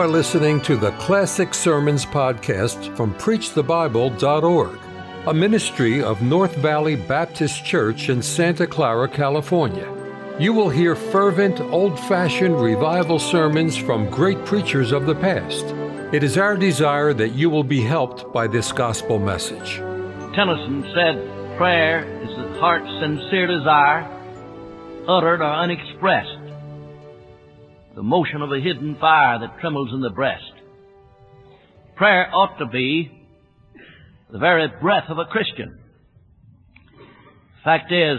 are listening to the Classic Sermons podcast from PreachTheBible.org, a ministry of North Valley Baptist Church in Santa Clara, California. You will hear fervent, old fashioned revival sermons from great preachers of the past. It is our desire that you will be helped by this gospel message. Tennyson said, Prayer is the heart's sincere desire, uttered or unexpressed the motion of a hidden fire that trembles in the breast. Prayer ought to be the very breath of a Christian. Fact is,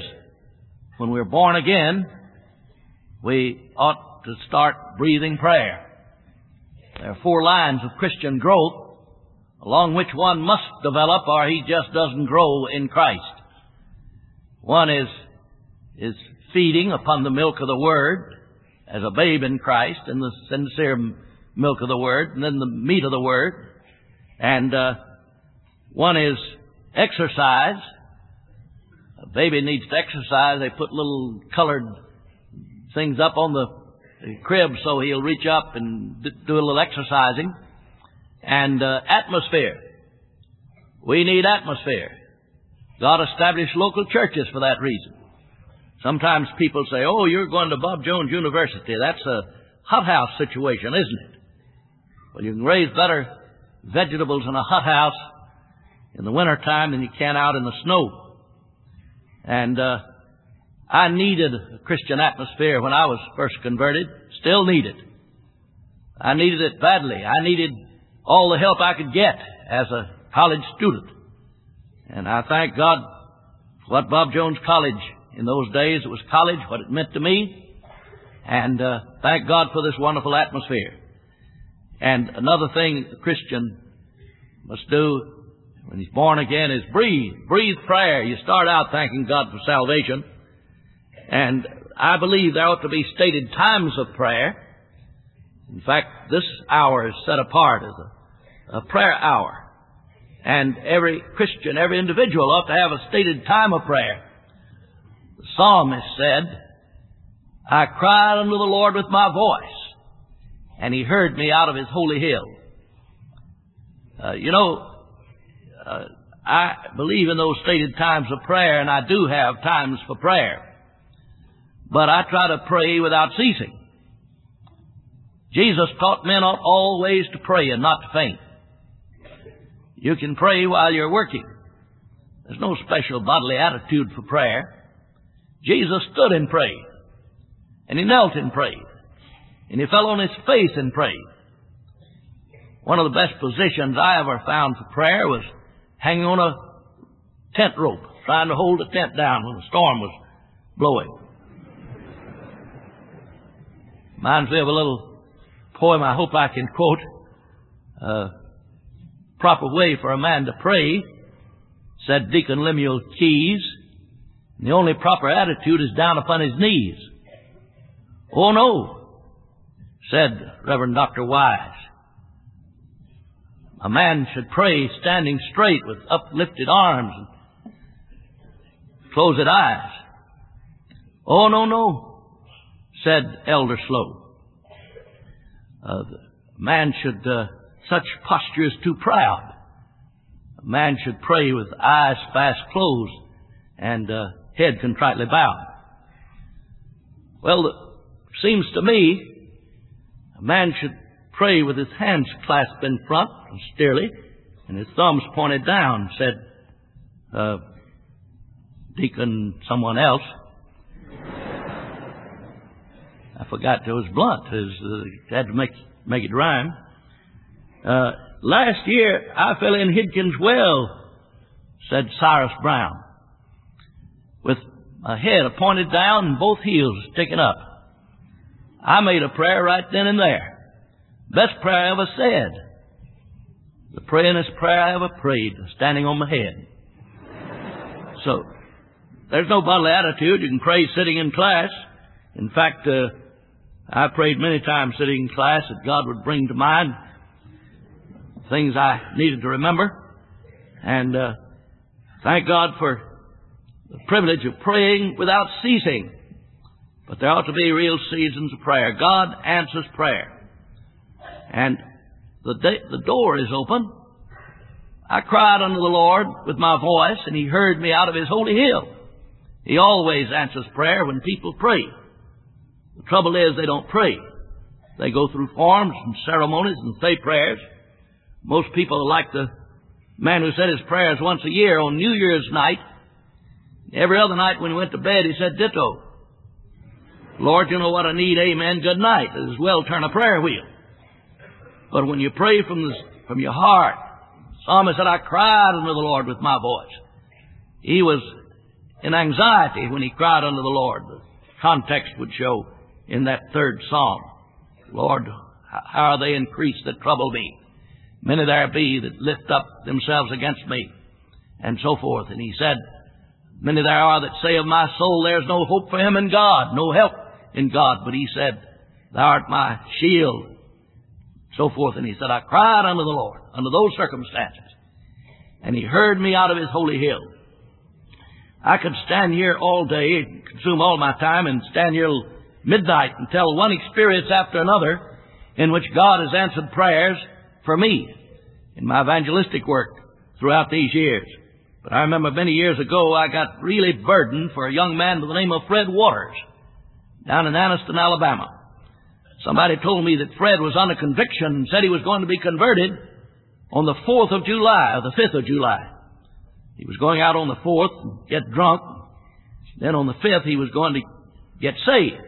when we're born again, we ought to start breathing prayer. There are four lines of Christian growth along which one must develop or he just doesn't grow in Christ. One is, is feeding upon the milk of the Word as a babe in Christ and the sincere milk of the Word, and then the meat of the Word. And uh, one is exercise. A baby needs to exercise. They put little colored things up on the crib so he'll reach up and do a little exercising. And uh, atmosphere. We need atmosphere. God established local churches for that reason. Sometimes people say, oh, you're going to Bob Jones University. That's a hothouse situation, isn't it? Well, you can raise better vegetables in a hothouse in the wintertime than you can out in the snow. And uh, I needed a Christian atmosphere when I was first converted. Still need it. I needed it badly. I needed all the help I could get as a college student. And I thank God for what Bob Jones College in those days, it was college, what it meant to me. And uh, thank God for this wonderful atmosphere. And another thing a Christian must do when he's born again is breathe. Breathe prayer. You start out thanking God for salvation. And I believe there ought to be stated times of prayer. In fact, this hour is set apart as a, a prayer hour. And every Christian, every individual ought to have a stated time of prayer. The psalmist said, I cried unto the Lord with my voice, and he heard me out of his holy hill. Uh, you know, uh, I believe in those stated times of prayer, and I do have times for prayer. But I try to pray without ceasing. Jesus taught men always to pray and not to faint. You can pray while you're working. There's no special bodily attitude for prayer. Jesus stood and prayed. And he knelt and prayed. And he fell on his face and prayed. One of the best positions I ever found for prayer was hanging on a tent rope, trying to hold the tent down when the storm was blowing. Reminds me of a little poem I hope I can quote. Uh, proper way for a man to pray, said Deacon Lemuel Keyes, the only proper attitude is down upon his knees. Oh no, said Reverend Dr. Wise. A man should pray standing straight with uplifted arms and closed eyes. Oh no, no, said Elder Slow. Uh, man should, uh, such posture is too proud. A man should pray with eyes fast closed and uh, head contritely bowed. Well, it seems to me a man should pray with his hands clasped in front, austerely, and his thumbs pointed down, said uh, Deacon someone else. I forgot it was blunt. Was, uh, had to make make it rhyme. Uh, last year I fell in Hodgkins Well, said Cyrus Brown with my head pointed down and both heels sticking up. I made a prayer right then and there. Best prayer I ever said. The prayingest prayer I ever prayed, standing on my head. So, there's no bodily attitude. You can pray sitting in class. In fact, uh, I prayed many times sitting in class that God would bring to mind things I needed to remember. And uh, thank God for the privilege of praying without ceasing. But there ought to be real seasons of prayer. God answers prayer. and the, da- the door is open. I cried unto the Lord with my voice, and He heard me out of His holy hill. He always answers prayer when people pray. The trouble is they don't pray. They go through forms and ceremonies and say prayers. Most people are like the man who said his prayers once a year on New Year's night. Every other night when he went to bed, he said ditto. Lord, you know what I need. Amen. Good night. As well turn a prayer wheel. But when you pray from the, from your heart, Psalmist said, I cried unto the Lord with my voice. He was in anxiety when he cried unto the Lord. The context would show in that third psalm. Lord, how are they increased that trouble me? Many there be that lift up themselves against me, and so forth. And he said, Many there are that say of my soul, There's no hope for him in God, no help in God. But he said, Thou art my shield, so forth. And he said, I cried unto the Lord under those circumstances, and he heard me out of his holy hill. I could stand here all day, consume all my time, and stand here till midnight and tell one experience after another in which God has answered prayers for me in my evangelistic work throughout these years. But I remember many years ago I got really burdened for a young man by the name of Fred Waters down in Anniston, Alabama. Somebody told me that Fred was under conviction and said he was going to be converted on the 4th of July or the 5th of July. He was going out on the 4th and get drunk. Then on the 5th he was going to get saved.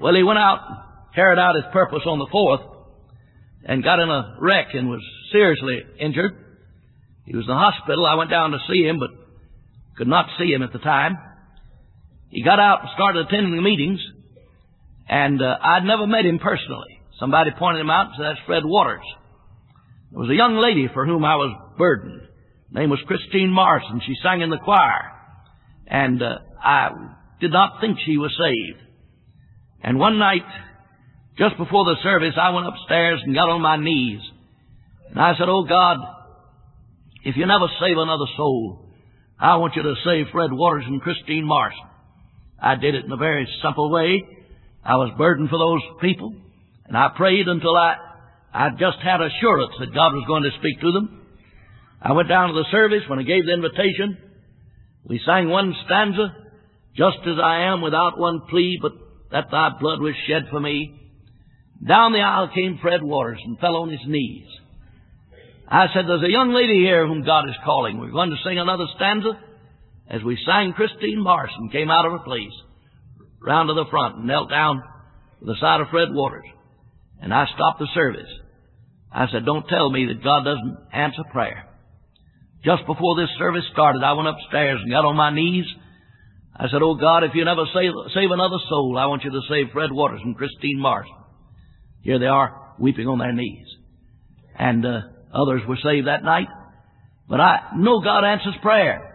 Well, he went out, carried out his purpose on the 4th, and got in a wreck and was seriously injured. He was in the hospital. I went down to see him, but could not see him at the time. He got out and started attending the meetings, and uh, I'd never met him personally. Somebody pointed him out and said, that's Fred Waters. There was a young lady for whom I was burdened. Her name was Christine Morrison. She sang in the choir. And uh, I did not think she was saved. And one night, just before the service, I went upstairs and got on my knees. And I said, Oh God, if you never save another soul, I want you to save Fred Waters and Christine Morrison. I did it in a very simple way. I was burdened for those people, and I prayed until I, I just had assurance that God was going to speak to them. I went down to the service when I gave the invitation. We sang one stanza, just as I am without one plea, but that thy blood was shed for me. Down the aisle came Fred Waters and fell on his knees. I said, there's a young lady here whom God is calling. We're going to sing another stanza. As we sang, Christine Morrison came out of her place, round to the front, and knelt down to the side of Fred Waters. And I stopped the service. I said, don't tell me that God doesn't answer prayer. Just before this service started, I went upstairs and got on my knees. I said, Oh God, if you never save, save another soul, I want you to save Fred Waters and Christine Morrison. Here they are, weeping on their knees. And uh, others were saved that night. But I know God answers prayer.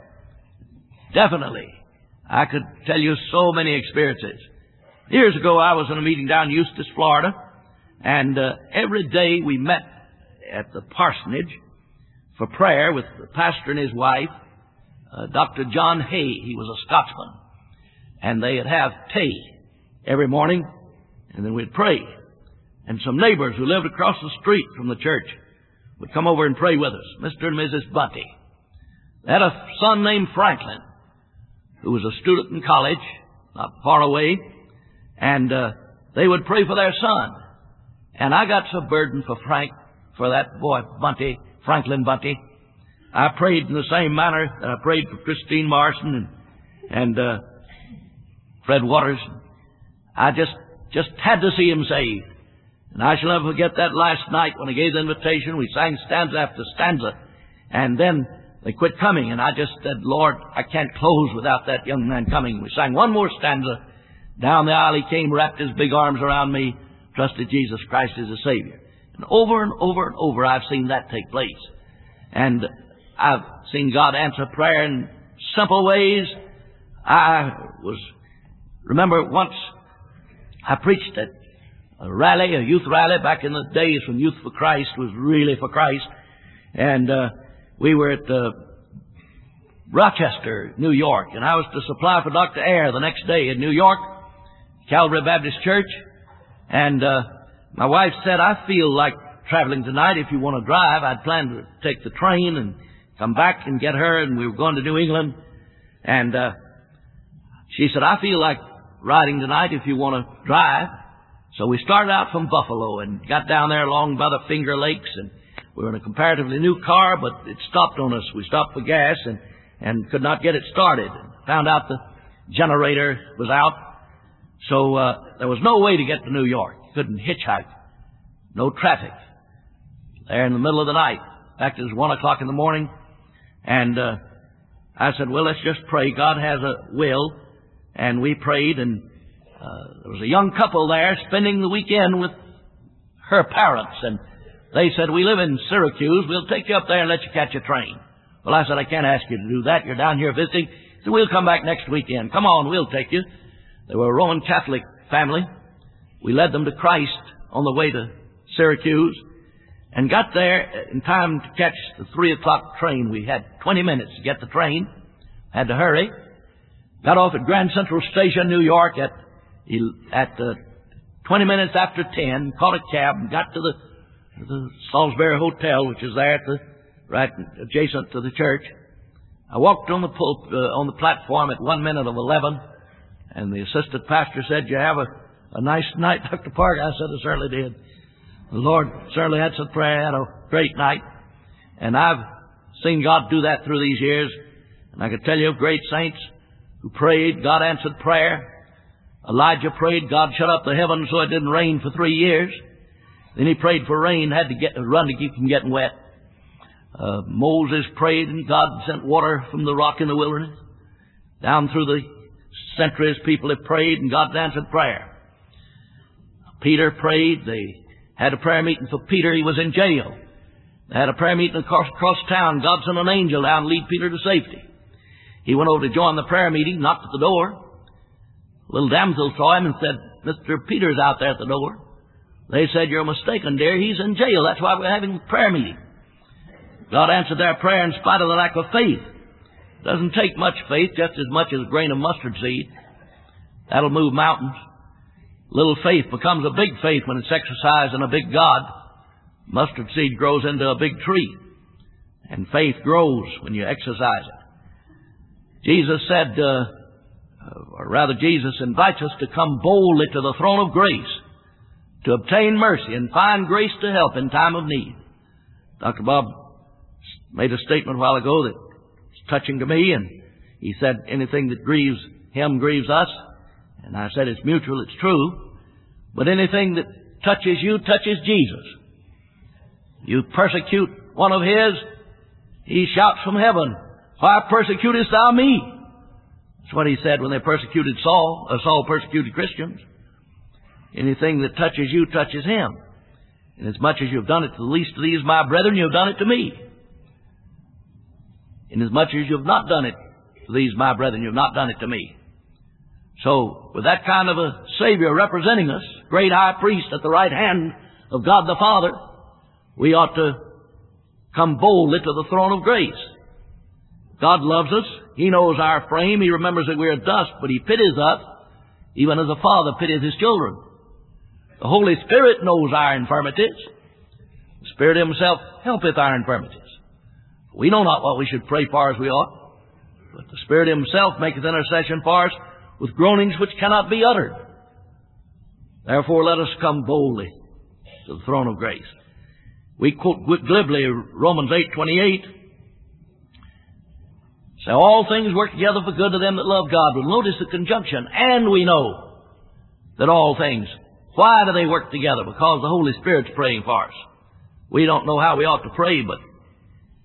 Definitely. I could tell you so many experiences. Years ago, I was in a meeting down in Eustis, Florida, and uh, every day we met at the parsonage for prayer with the pastor and his wife, uh, Dr. John Hay. He was a Scotsman. And they'd have tea every morning, and then we'd pray. And some neighbors who lived across the street from the church would come over and pray with us, Mr. and Mrs. Bunty. They had a son named Franklin, who was a student in college, not far away, and uh, they would pray for their son. And I got so burdened for Frank, for that boy Bunty, Franklin Bunty. I prayed in the same manner that I prayed for Christine Morrison and, and uh, Fred Waters. I just just had to see him saved. And I shall never forget that last night when I gave the invitation. We sang stanza after stanza. And then they quit coming. And I just said, Lord, I can't close without that young man coming. We sang one more stanza. Down the aisle he came, wrapped his big arms around me, trusted Jesus Christ as a Savior. And over and over and over I've seen that take place. And I've seen God answer prayer in simple ways. I was, remember once I preached at a rally, a youth rally back in the days when Youth for Christ was really for Christ. And uh, we were at uh, Rochester, New York, and I was to supply for Dr. Ayer the next day in New York, Calvary Baptist Church. And uh, my wife said, I feel like traveling tonight. If you want to drive, I'd planned to take the train and come back and get her, and we were going to New England. And uh, she said, I feel like riding tonight if you want to drive. So we started out from Buffalo and got down there along by the Finger Lakes, and we were in a comparatively new car, but it stopped on us. We stopped for gas and and could not get it started. Found out the generator was out, so uh, there was no way to get to New York. Couldn't hitchhike. No traffic. There in the middle of the night. In fact, it was one o'clock in the morning, and uh, I said, "Well, let's just pray. God has a will." And we prayed, and uh, there was a young couple there spending the weekend with her parents, and they said, "We live in Syracuse. We'll take you up there and let you catch a train." Well, I said, "I can't ask you to do that. You're down here visiting." So we'll come back next weekend. Come on, we'll take you. They were a Roman Catholic family. We led them to Christ on the way to Syracuse and got there in time to catch the three o'clock train. We had 20 minutes to get the train. Had to hurry. Got off at Grand Central Station, New York at, at uh, 20 minutes after 10, caught a cab and got to the, the Salisbury Hotel, which is there at the, right adjacent to the church. I walked on the pulp, uh, on the platform at one minute of 11 and the assistant pastor said, you have a, a nice night, Dr. Park? I said, I certainly did. The Lord certainly answered prayer. I had a great night. And I've seen God do that through these years. And I can tell you of great saints who prayed, God answered prayer. Elijah prayed, God shut up the heavens so it didn't rain for three years. Then he prayed for rain, had to get, run to keep from getting wet. Uh, Moses prayed and God sent water from the rock in the wilderness. Down through the centuries, people have prayed and God answered prayer. Peter prayed. They had a prayer meeting for Peter. He was in jail. They had a prayer meeting across, across town. God sent an angel down to lead Peter to safety. He went over to join the prayer meeting, knocked at the door. Little damsel saw him and said, Mr. Peter's out there at the door. They said, You're mistaken, dear. He's in jail. That's why we're having a prayer meeting. God answered their prayer in spite of the lack of faith. Doesn't take much faith, just as much as a grain of mustard seed. That'll move mountains. Little faith becomes a big faith when it's exercised in a big God. Mustard seed grows into a big tree. And faith grows when you exercise it. Jesus said, uh, Uh, or rather Jesus invites us to come boldly to the throne of grace to obtain mercy and find grace to help in time of need. Dr. Bob made a statement a while ago that was touching to me, and he said, anything that grieves him grieves us. And I said, it's mutual, it's true. But anything that touches you touches Jesus. You persecute one of his, he shouts from heaven, Why persecutest thou me? That's what he said when they persecuted Saul, or Saul persecuted Christians. Anything that touches you touches him. And as much as you've done it to the least of these, my brethren, you've done it to me. Inasmuch as you have not done it to these, my brethren, you have not done it to me. So, with that kind of a Savior representing us, great high priest at the right hand of God the Father, we ought to come boldly to the throne of grace. God loves us. He knows our frame. He remembers that we are dust, but He pities us, even as a father pities his children. The Holy Spirit knows our infirmities. The Spirit Himself helpeth our infirmities. We know not what we should pray for as we ought, but the Spirit Himself maketh intercession for us with groanings which cannot be uttered. Therefore let us come boldly to the throne of grace. We quote glibly Romans 8:28. Say all things work together for good to them that love God. But notice the conjunction, and we know that all things. Why do they work together? Because the Holy Spirit's praying for us. We don't know how we ought to pray, but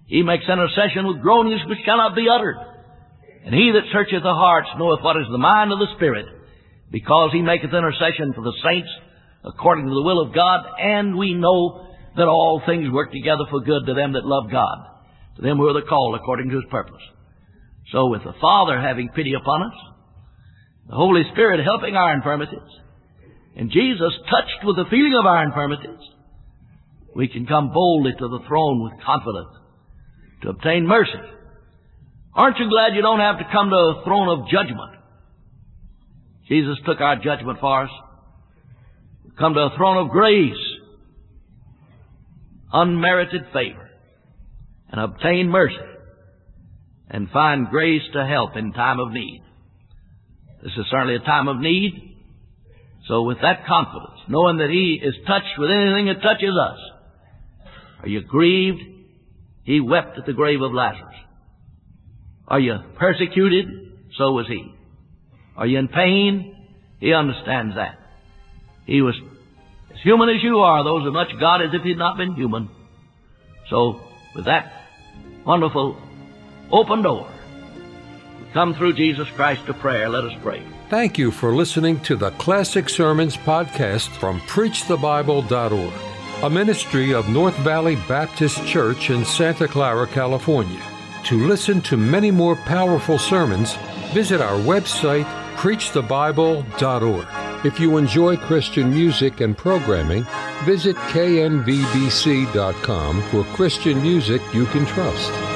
he makes intercession with groanings which cannot be uttered. And he that searcheth the hearts knoweth what is the mind of the Spirit, because he maketh intercession for the saints according to the will of God, and we know that all things work together for good to them that love God, to them who are the called according to his purpose. So with the Father having pity upon us, the Holy Spirit helping our infirmities, and Jesus touched with the feeling of our infirmities, we can come boldly to the throne with confidence to obtain mercy. Aren't you glad you don't have to come to a throne of judgment? Jesus took our judgment for us. come to a throne of grace, unmerited favor, and obtain mercy, and find grace to help in time of need. This is certainly a time of need. So with that confidence, knowing that He is touched with anything that touches us, are you grieved? He wept at the grave of Lazarus. Are you persecuted? So was He. Are you in pain? He understands that. He was as human as you are, though as much God as if He had not been human. So, with that wonderful open door, come through Jesus Christ to prayer. Let us pray. Thank you for listening to the Classic Sermons podcast from PreachTheBible.org, a ministry of North Valley Baptist Church in Santa Clara, California. To listen to many more powerful sermons, visit our website, PreachTheBible.org. If you enjoy Christian music and programming, visit knvbc.com for Christian music you can trust.